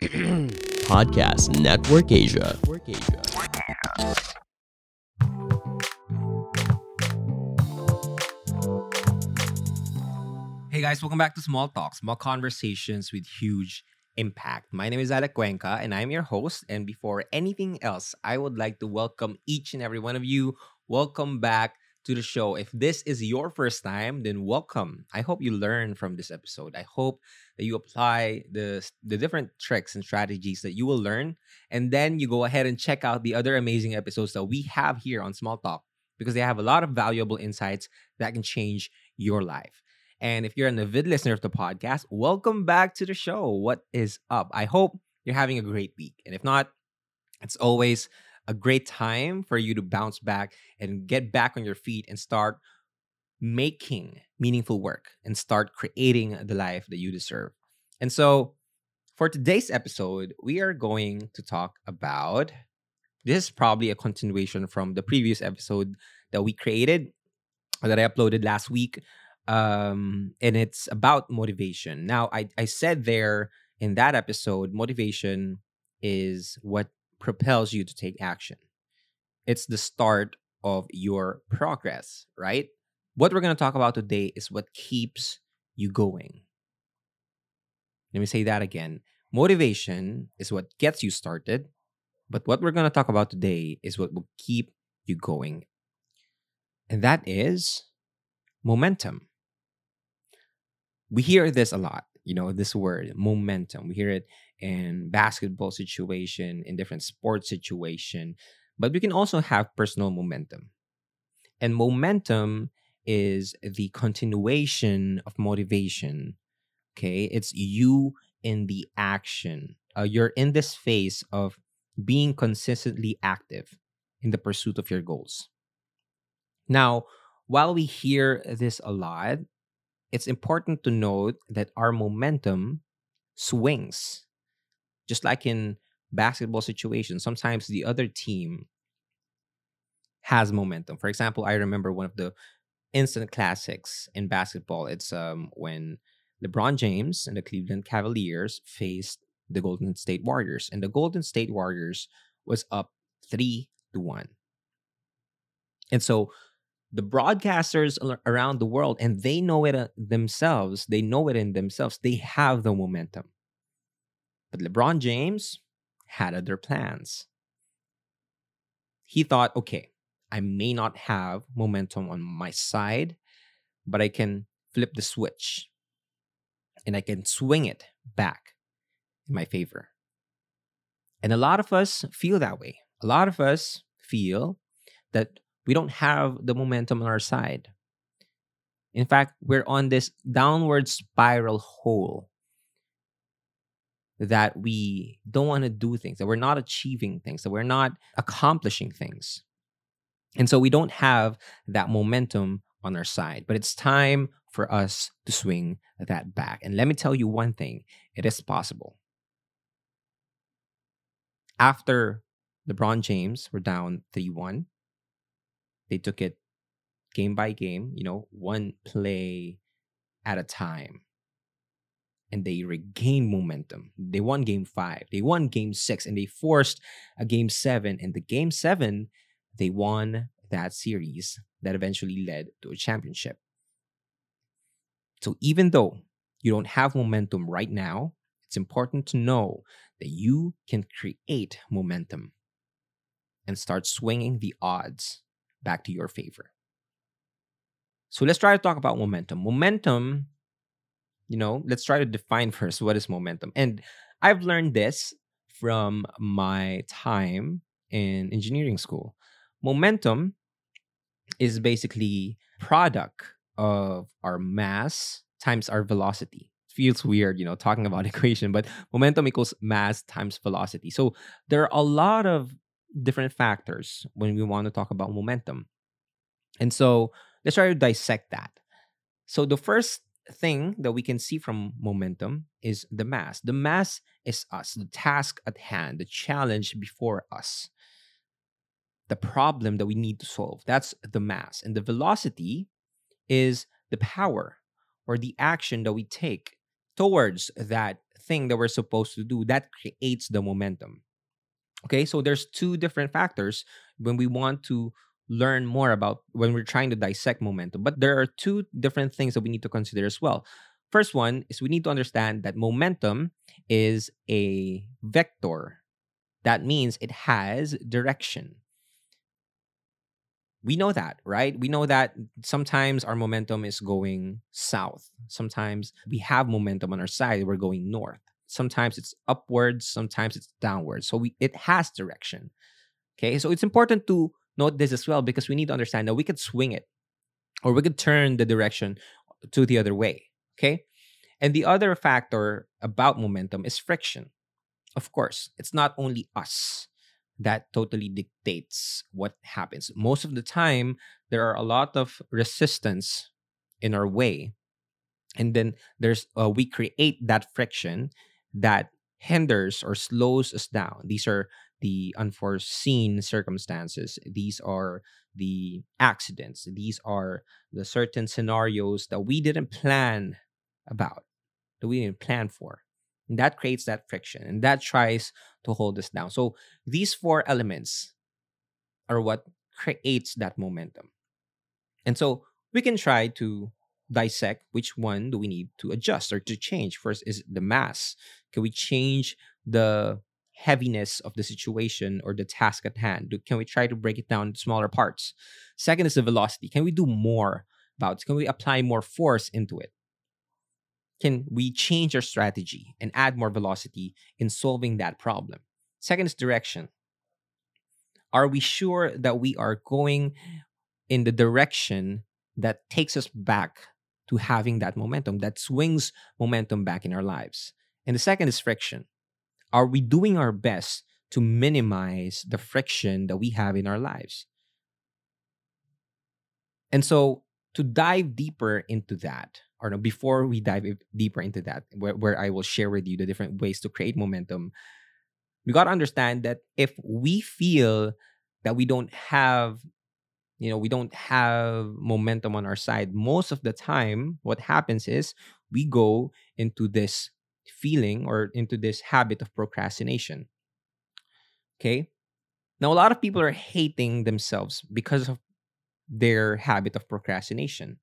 Podcast Network Asia. Hey guys, welcome back to Small Talks, small conversations with huge impact. My name is Alec Cuenca and I'm your host. And before anything else, I would like to welcome each and every one of you. Welcome back to the show. If this is your first time, then welcome. I hope you learn from this episode. I hope that you apply the the different tricks and strategies that you will learn and then you go ahead and check out the other amazing episodes that we have here on Small Talk because they have a lot of valuable insights that can change your life. And if you're an avid listener of the podcast, welcome back to the show. What is up? I hope you're having a great week. And if not, it's always a great time for you to bounce back and get back on your feet and start making meaningful work and start creating the life that you deserve. And so, for today's episode, we are going to talk about this is probably a continuation from the previous episode that we created that I uploaded last week um, and it's about motivation. Now, I, I said there in that episode, motivation is what propels you to take action. It's the start of your progress, right? What we're going to talk about today is what keeps you going. Let me say that again. Motivation is what gets you started, but what we're going to talk about today is what will keep you going. And that is momentum we hear this a lot you know this word momentum we hear it in basketball situation in different sports situation but we can also have personal momentum. And momentum is the continuation of motivation okay? It's you in the action. Uh, you're in this phase of being consistently active in the pursuit of your goals. Now while we hear this a lot it's important to note that our momentum swings. Just like in basketball situations, sometimes the other team has momentum. For example, I remember one of the instant classics in basketball. It's um when LeBron James and the Cleveland Cavaliers faced the Golden State Warriors, and the Golden State Warriors was up three to one. And so the broadcasters around the world and they know it uh, themselves they know it in themselves they have the momentum but lebron james had other plans. He thought okay i may not have momentum on my side but i can flip the switch and i can swing it back in my favor. And a lot of us feel that way. A lot of us feel that we don't have the momentum on our side. In fact, we're on this downward spiral hole that we don't want to do things, that we're not achieving things, that we're not accomplishing things. And so we don't have that momentum on our side. But it's time for us to swing that back. And let me tell you one thing it is possible. After LeBron James were down 3 1, they took it game by game, you know, one play at a time. And they regained momentum. They won game five, they won game six, and they forced a game seven. And the game seven, they won that series that eventually led to a championship. So even though you don't have momentum right now, it's important to know that you can create momentum and start swinging the odds back to your favor. So let's try to talk about momentum. Momentum, you know, let's try to define first what is momentum. And I've learned this from my time in engineering school. Momentum is basically product of our mass times our velocity. It feels weird, you know, talking about equation, but momentum equals mass times velocity. So there are a lot of different factors when we want to talk about momentum. And so let's try to dissect that. So the first thing that we can see from momentum is the mass. The mass is us, the task at hand, the challenge before us, the problem that we need to solve. That's the mass. And the velocity is the power or the action that we take towards that thing that we're supposed to do, that creates the momentum. Okay, so there's two different factors when we want to learn more about when we're trying to dissect momentum. But there are two different things that we need to consider as well. First one is we need to understand that momentum is a vector. That means it has direction. We know that, right? We know that sometimes our momentum is going south. Sometimes we have momentum on our side, we're going north. Sometimes it's upwards, sometimes it's downwards. So we, it has direction. Okay, so it's important to note this as well because we need to understand that we could swing it or we could turn the direction to the other way. Okay. And the other factor about momentum is friction. Of course, it's not only us that totally dictates what happens. Most of the time, there are a lot of resistance in our way. And then there's uh, we create that friction that hinders or slows us down. These are the unforeseen circumstances. These are the accidents. These are the certain scenarios that we didn't plan about, that we didn't plan for. And that creates that friction and that tries to hold us down. So these four elements are what creates that momentum. And so we can try to dissect which one do we need to adjust or to change. First is the mass. Can we change the heaviness of the situation or the task at hand? Can we try to break it down into smaller parts? Second is the velocity. Can we do more about it? Can we apply more force into it? Can we change our strategy and add more velocity in solving that problem? Second is direction. Are we sure that we are going in the direction that takes us back to having that momentum, that swings momentum back in our lives? And the second is friction are we doing our best to minimize the friction that we have in our lives? And so, to dive deeper into that, or no, before we dive deeper into that, where, where I will share with you the different ways to create momentum, we got to understand that if we feel that we don't have you know we don't have momentum on our side most of the time what happens is we go into this feeling or into this habit of procrastination. Okay. Now, a lot of people are hating themselves because of their habit of procrastination.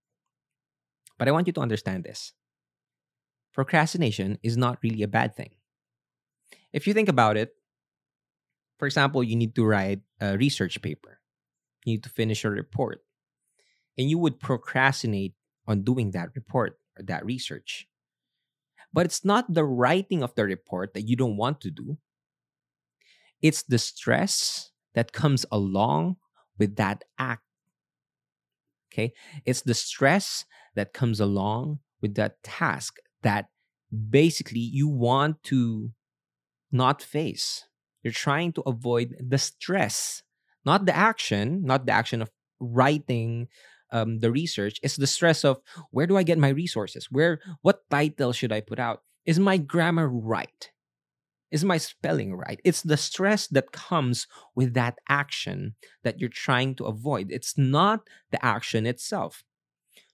But I want you to understand this procrastination is not really a bad thing. If you think about it, for example, you need to write a research paper, you need to finish a report, and you would procrastinate on doing that report or that research. But it's not the writing of the report that you don't want to do, it's the stress that comes along with that act. Okay. It's the stress that comes along with that task that basically you want to not face. You're trying to avoid the stress, not the action, not the action of writing um, the research is the stress of where do I get my resources? Where what title should I put out? Is my grammar right? Is my spelling right? It's the stress that comes with that action that you're trying to avoid. It's not the action itself.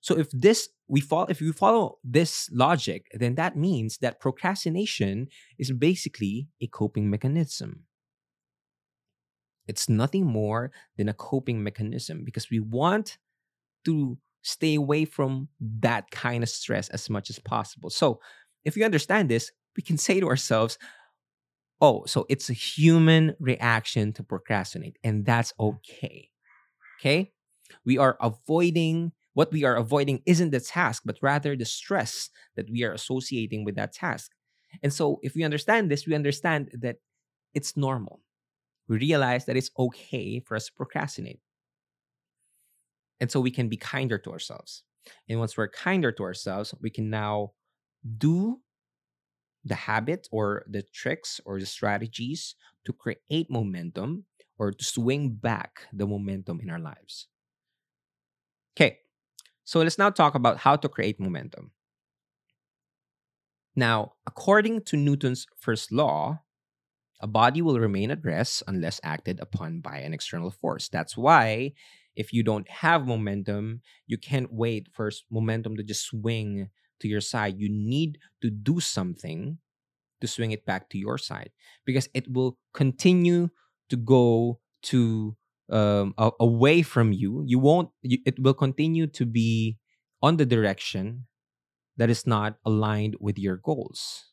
So if this we follow if we follow this logic, then that means that procrastination is basically a coping mechanism. It's nothing more than a coping mechanism because we want to stay away from that kind of stress as much as possible. So, if you understand this, we can say to ourselves, oh, so it's a human reaction to procrastinate, and that's okay. Okay? We are avoiding what we are avoiding isn't the task, but rather the stress that we are associating with that task. And so, if we understand this, we understand that it's normal. We realize that it's okay for us to procrastinate. And so we can be kinder to ourselves. And once we're kinder to ourselves, we can now do the habit or the tricks or the strategies to create momentum or to swing back the momentum in our lives. Okay, so let's now talk about how to create momentum. Now, according to Newton's first law, a body will remain at rest unless acted upon by an external force. That's why if you don't have momentum, you can't wait for momentum to just swing to your side, you need to do something to swing it back to your side because it will continue to go to um, a- away from you. You won't. You, it will continue to be on the direction that is not aligned with your goals.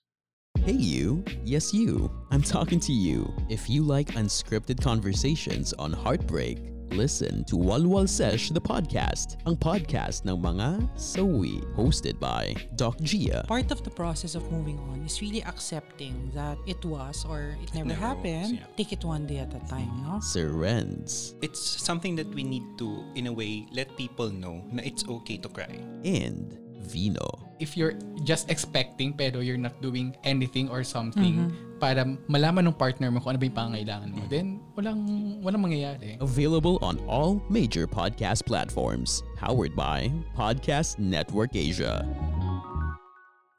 Hey, you. Yes, you. I'm talking to you. If you like unscripted conversations on heartbreak, listen to Walwal Sesh the podcast, ang podcast ng mga sawi, hosted by Doc Gia. part of the process of moving on is really accepting that it was or it never, never was, happened. yeah. Take it one day at a time, no? Sir Renz It's something that we need to, in a way, let people know na it's okay to cry. and Vino. If you're just expecting pero you're not doing anything or something mm-hmm. para malaman ng partner mo kung ano ba yung pangangailangan mo, then walang, walang mangyayari. Available on all major podcast platforms. Powered by Podcast Network Asia.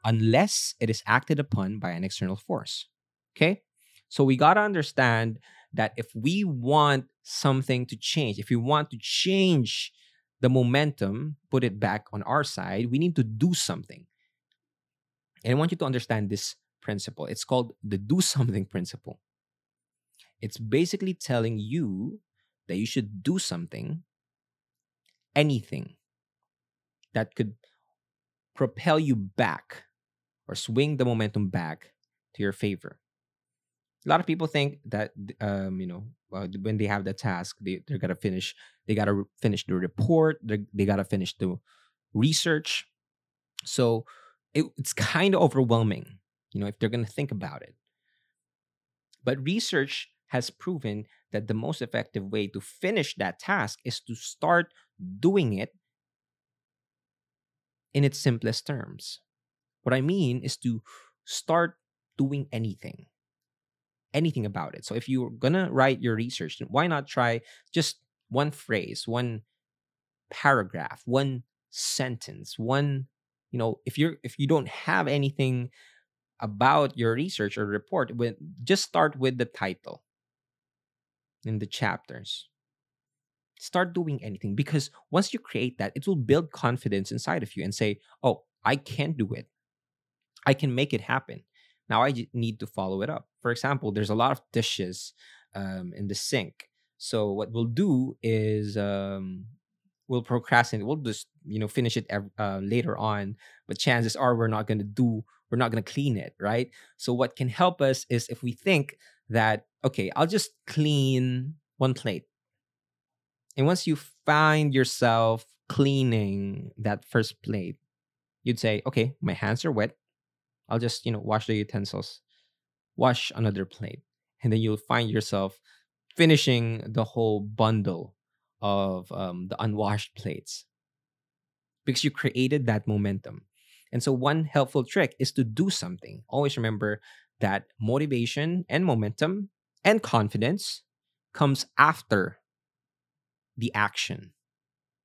unless it is acted upon by an external force. Okay? So we got to understand that if we want something to change, if we want to change the momentum, put it back on our side, we need to do something. And I want you to understand this principle. It's called the do something principle. It's basically telling you that you should do something, anything that could propel you back or swing the momentum back to your favor. A lot of people think that um, you know uh, when they have the task, they they're gonna finish. They gotta re- finish the report. They gotta finish the research. So it, it's kind of overwhelming, you know, if they're gonna think about it. But research has proven that the most effective way to finish that task is to start doing it in its simplest terms. What I mean is to start doing anything, anything about it. So if you're gonna write your research, why not try just one phrase, one paragraph, one sentence, one, you know, if you're if you don't have anything about your research or report, just start with the title in the chapters. Start doing anything because once you create that it will build confidence inside of you and say oh i can do it. I can make it happen now i need to follow it up. For example there's a lot of dishes um, in the sink. So what we'll do is um, we'll procrastinate we'll just you know finish it uh, later on but chances are we're not going to do we're not going to clean it right? So what can help us is if we think that okay i'll just clean one plate. And once you find yourself cleaning that first plate, you'd say, okay, my hands are wet. I'll just, you know, wash the utensils, wash another plate. And then you'll find yourself finishing the whole bundle of um, the unwashed plates because you created that momentum. And so, one helpful trick is to do something. Always remember that motivation and momentum and confidence comes after the action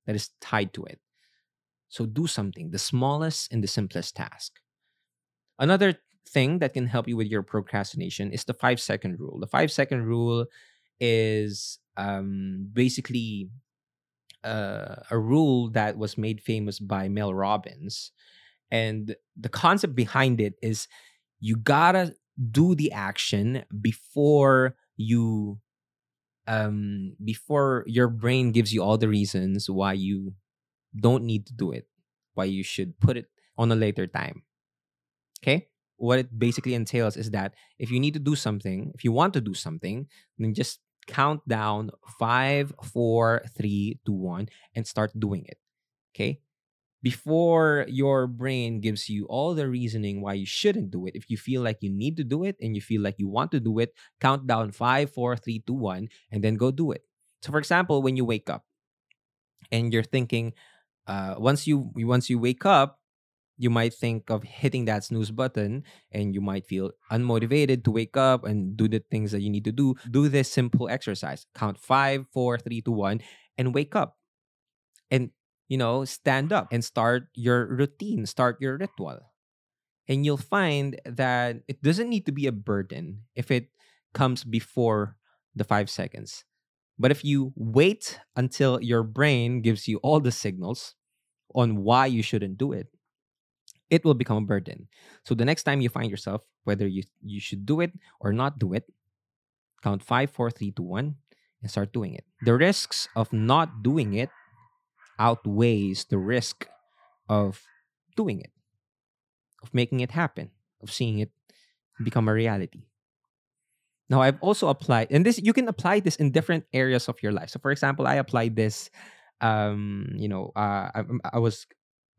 that is tied to it. So do something, the smallest and the simplest task. Another thing that can help you with your procrastination is the five second rule. The five second rule is um, basically uh, a rule that was made famous by Mel Robbins. And the concept behind it is you gotta do the action before you um before your brain gives you all the reasons why you don't need to do it why you should put it on a later time okay? What it basically entails is that if you need to do something if you want to do something then just count down five four three two one and start doing it okay? Before your brain gives you all the reasoning why you shouldn't do it if you feel like you need to do it and you feel like you want to do it count down five four three two one and then go do it. So for example when you wake up and you're thinking uh, once you once you wake up you might think of hitting that snooze button and you might feel unmotivated to wake up and do the things that you need to do. Do this simple exercise. Count five four three two one and wake up. And you know stand up and start your routine. Start your ritual. And you'll find that it doesn't need to be a burden if it comes before the five seconds. But if you wait until your brain gives you all the signals on why you shouldn't do it, it will become a burden. So the next time you find yourself, whether you, you should do it or not do it, count five, four, three, two, one, and start doing it. The risks of not doing it outweighs the risk of doing it, of making it happen, of seeing it become a reality. Now, I've also applied, and this you can apply this in different areas of your life. So, for example, I applied this. Um, you know, uh, I, I was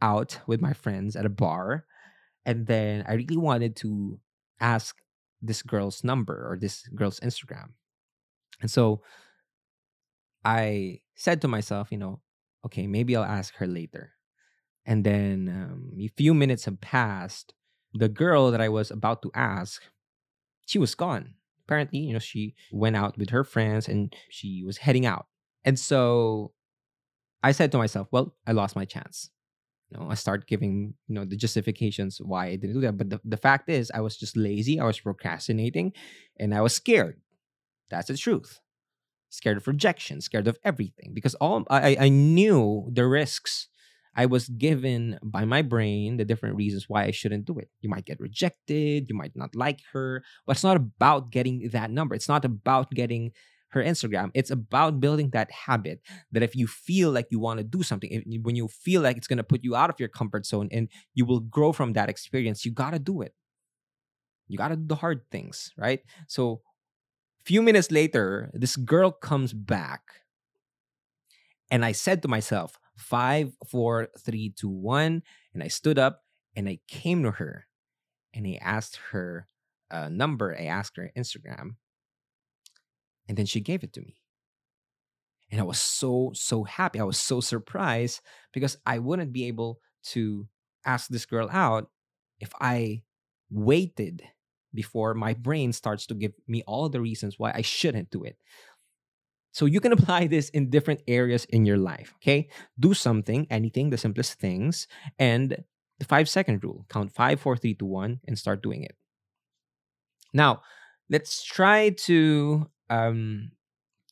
out with my friends at a bar, and then I really wanted to ask this girl's number or this girl's Instagram, and so I said to myself, you know, okay, maybe I'll ask her later. And then um, a few minutes have passed. The girl that I was about to ask, she was gone apparently, you know, she went out with her friends and she was heading out. And so I said to myself, well, I lost my chance. Know, I start giving, you know, the justifications why I didn't do that. But the, the fact is, I was just lazy. I was procrastinating and I was scared. That's the truth. Scared of rejection, scared of everything because all I, I knew the risks I was given by my brain the different reasons why I shouldn't do it. You might get rejected, you might not like her, but it's not about getting that number. It's not about getting her Instagram. It's about building that habit that if you feel like you want to do something, if, when you feel like it's going to put you out of your comfort zone and you will grow from that experience, you got to do it. You got to do the hard things, right? So, a few minutes later, this girl comes back. And I said to myself, five, four, three, two, one. And I stood up and I came to her and I asked her a number. I asked her Instagram. And then she gave it to me. And I was so, so happy. I was so surprised because I wouldn't be able to ask this girl out if I waited before my brain starts to give me all the reasons why I shouldn't do it. So you can apply this in different areas in your life. Okay. Do something, anything, the simplest things, and the five second rule count five, four, three, two, one, and start doing it. Now, let's try to um,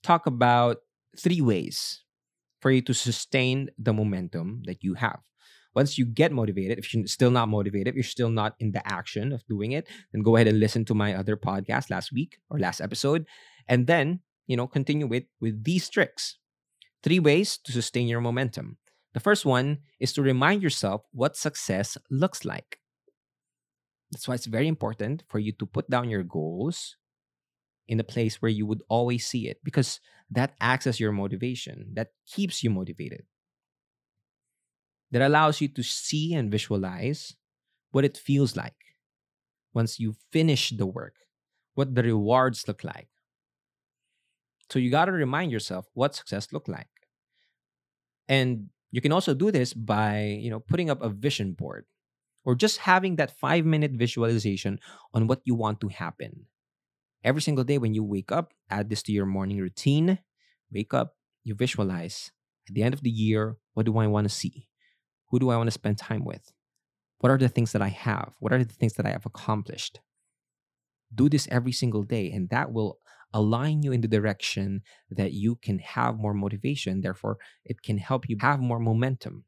talk about three ways for you to sustain the momentum that you have. Once you get motivated, if you're still not motivated, if you're still not in the action of doing it, then go ahead and listen to my other podcast last week or last episode. And then you know, continue with with these tricks. Three ways to sustain your momentum. The first one is to remind yourself what success looks like. That's why it's very important for you to put down your goals in a place where you would always see it because that acts as your motivation, that keeps you motivated. That allows you to see and visualize what it feels like once you finish the work, what the rewards look like, so you got to remind yourself what success looked like. And you can also do this by, you know, putting up a vision board or just having that 5-minute visualization on what you want to happen. Every single day when you wake up, add this to your morning routine. Wake up, you visualize. At the end of the year, what do I want to see? Who do I want to spend time with? What are the things that I have? What are the things that I have accomplished? Do this every single day, and that will align you in the direction that you can have more motivation. Therefore, it can help you have more momentum.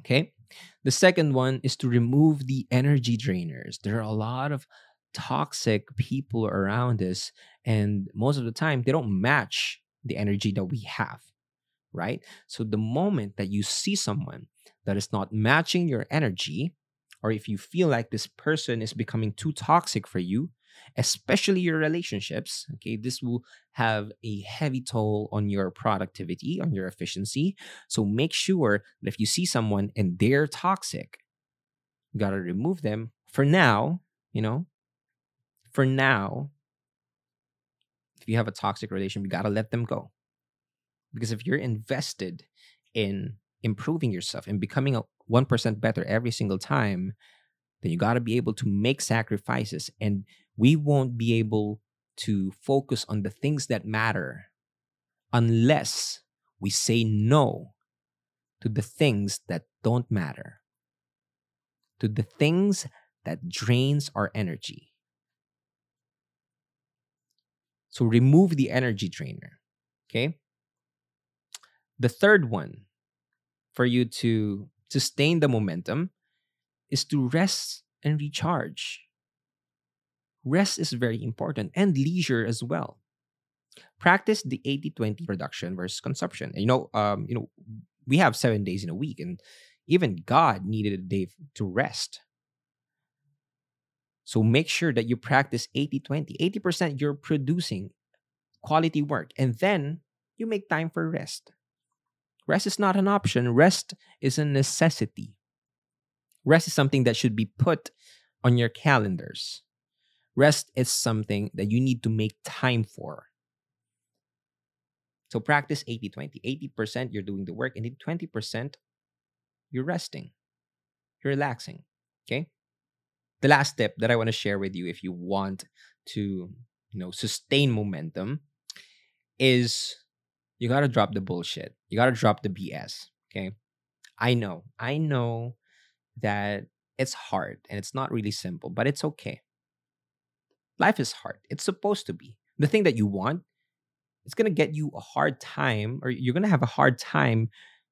Okay. The second one is to remove the energy drainers. There are a lot of toxic people around us, and most of the time, they don't match the energy that we have, right? So, the moment that you see someone that is not matching your energy, or if you feel like this person is becoming too toxic for you, especially your relationships. Okay, this will have a heavy toll on your productivity, on your efficiency. So make sure that if you see someone and they're toxic, you gotta remove them for now, you know. For now, if you have a toxic relation, you gotta let them go. Because if you're invested in improving yourself and becoming a 1% better every single time, then you got to be able to make sacrifices and we won't be able to focus on the things that matter unless we say no to the things that don't matter to the things that drains our energy so remove the energy drainer okay the third one for you to sustain the momentum is to rest and recharge. Rest is very important and leisure as well. Practice the 80-20 production versus consumption. And you know, um, you know, we have seven days in a week, and even God needed a day to rest. So make sure that you practice 80-20. 80% you're producing quality work, and then you make time for rest. Rest is not an option, rest is a necessity. Rest is something that should be put on your calendars. Rest is something that you need to make time for. So practice 80 20. 80% you're doing the work, and 20% you're resting, you're relaxing. Okay. The last tip that I want to share with you if you want to, you know, sustain momentum is you got to drop the bullshit. You got to drop the BS. Okay. I know, I know that it's hard and it's not really simple, but it's okay. Life is hard. It's supposed to be. The thing that you want, it's going to get you a hard time or you're going to have a hard time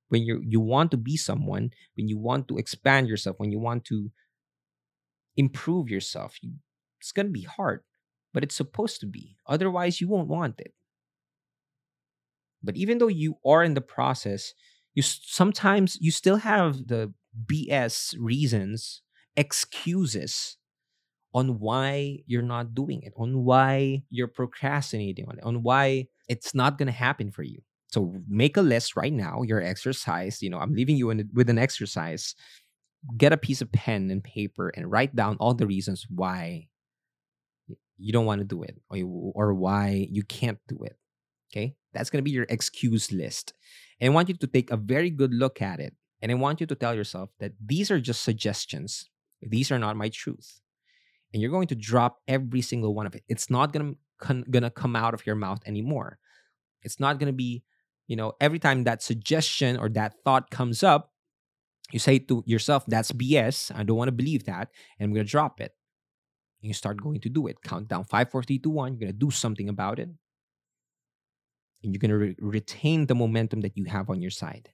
when you you want to be someone, when you want to expand yourself, when you want to improve yourself. You, it's going to be hard, but it's supposed to be. Otherwise, you won't want it. But even though you are in the process, you sometimes you still have the BS reasons, excuses on why you're not doing it, on why you're procrastinating on it, on why it's not going to happen for you. So make a list right now, your exercise. You know, I'm leaving you in, with an exercise. Get a piece of pen and paper and write down all the reasons why you don't want to do it or, you, or why you can't do it. Okay. That's going to be your excuse list. And I want you to take a very good look at it. And I want you to tell yourself that these are just suggestions. These are not my truth. And you're going to drop every single one of it. It's not going to con- gonna come out of your mouth anymore. It's not going to be, you know, every time that suggestion or that thought comes up, you say to yourself, that's BS. I don't want to believe that. And I'm going to drop it. And you start going to do it. Count down five, four, three, two, one. You're going to do something about it and you're going to re- retain the momentum that you have on your side.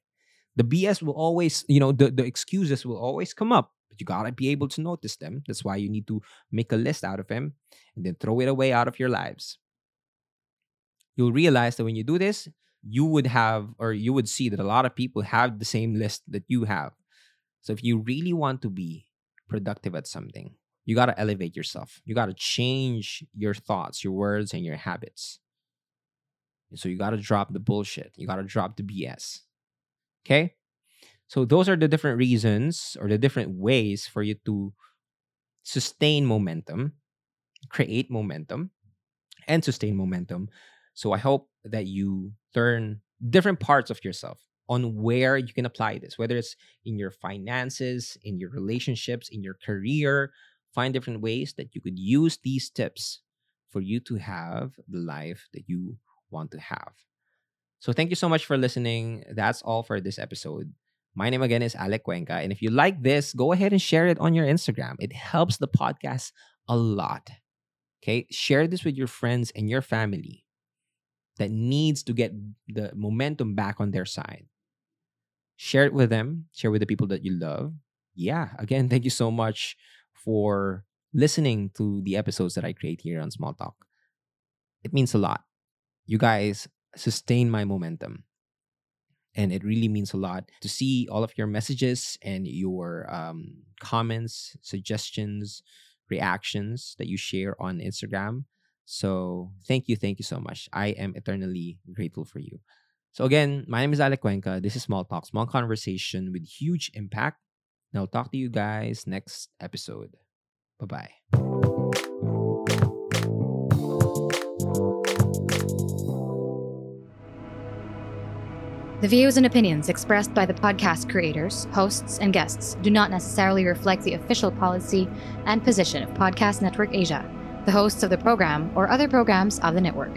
The BS will always, you know, the, the excuses will always come up, but you got to be able to notice them. That's why you need to make a list out of them and then throw it away out of your lives. You'll realize that when you do this, you would have, or you would see that a lot of people have the same list that you have. So if you really want to be productive at something, you got to elevate yourself. You got to change your thoughts, your words, and your habits. So you got to drop the bullshit. You got to drop the BS. Okay? So those are the different reasons or the different ways for you to sustain momentum, create momentum, and sustain momentum. So I hope that you learn different parts of yourself on where you can apply this, whether it's in your finances, in your relationships, in your career. Find different ways that you could use these tips for you to have the life that you want to have. So thank you so much for listening. That's all for this episode. My name again is Alec Cuenca. And if you like this, go ahead and share it on your Instagram. It helps the podcast a lot. Okay. Share this with your friends and your family that needs to get the momentum back on their side. Share it with them, share with the people that you love. Yeah. Again, thank you so much for listening to the episodes that I create here on Small Talk. It means a lot you guys sustain my momentum. And it really means a lot to see all of your messages and your um, comments, suggestions, reactions that you share on Instagram. So thank you, thank you so much. I am eternally grateful for you. So again, my name is Alec Cuenca. This is Small Talk, small conversation with huge impact. And I'll talk to you guys next episode. Bye bye. The views and opinions expressed by the podcast creators, hosts, and guests do not necessarily reflect the official policy and position of Podcast Network Asia, the hosts of the program, or other programs of the network.